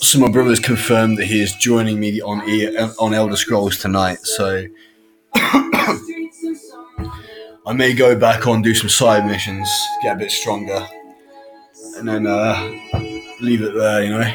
so my brother's confirmed that he is joining me on E- on Elder Scrolls tonight. So I may go back on do some side missions, get a bit stronger, and then uh, leave it there. You know.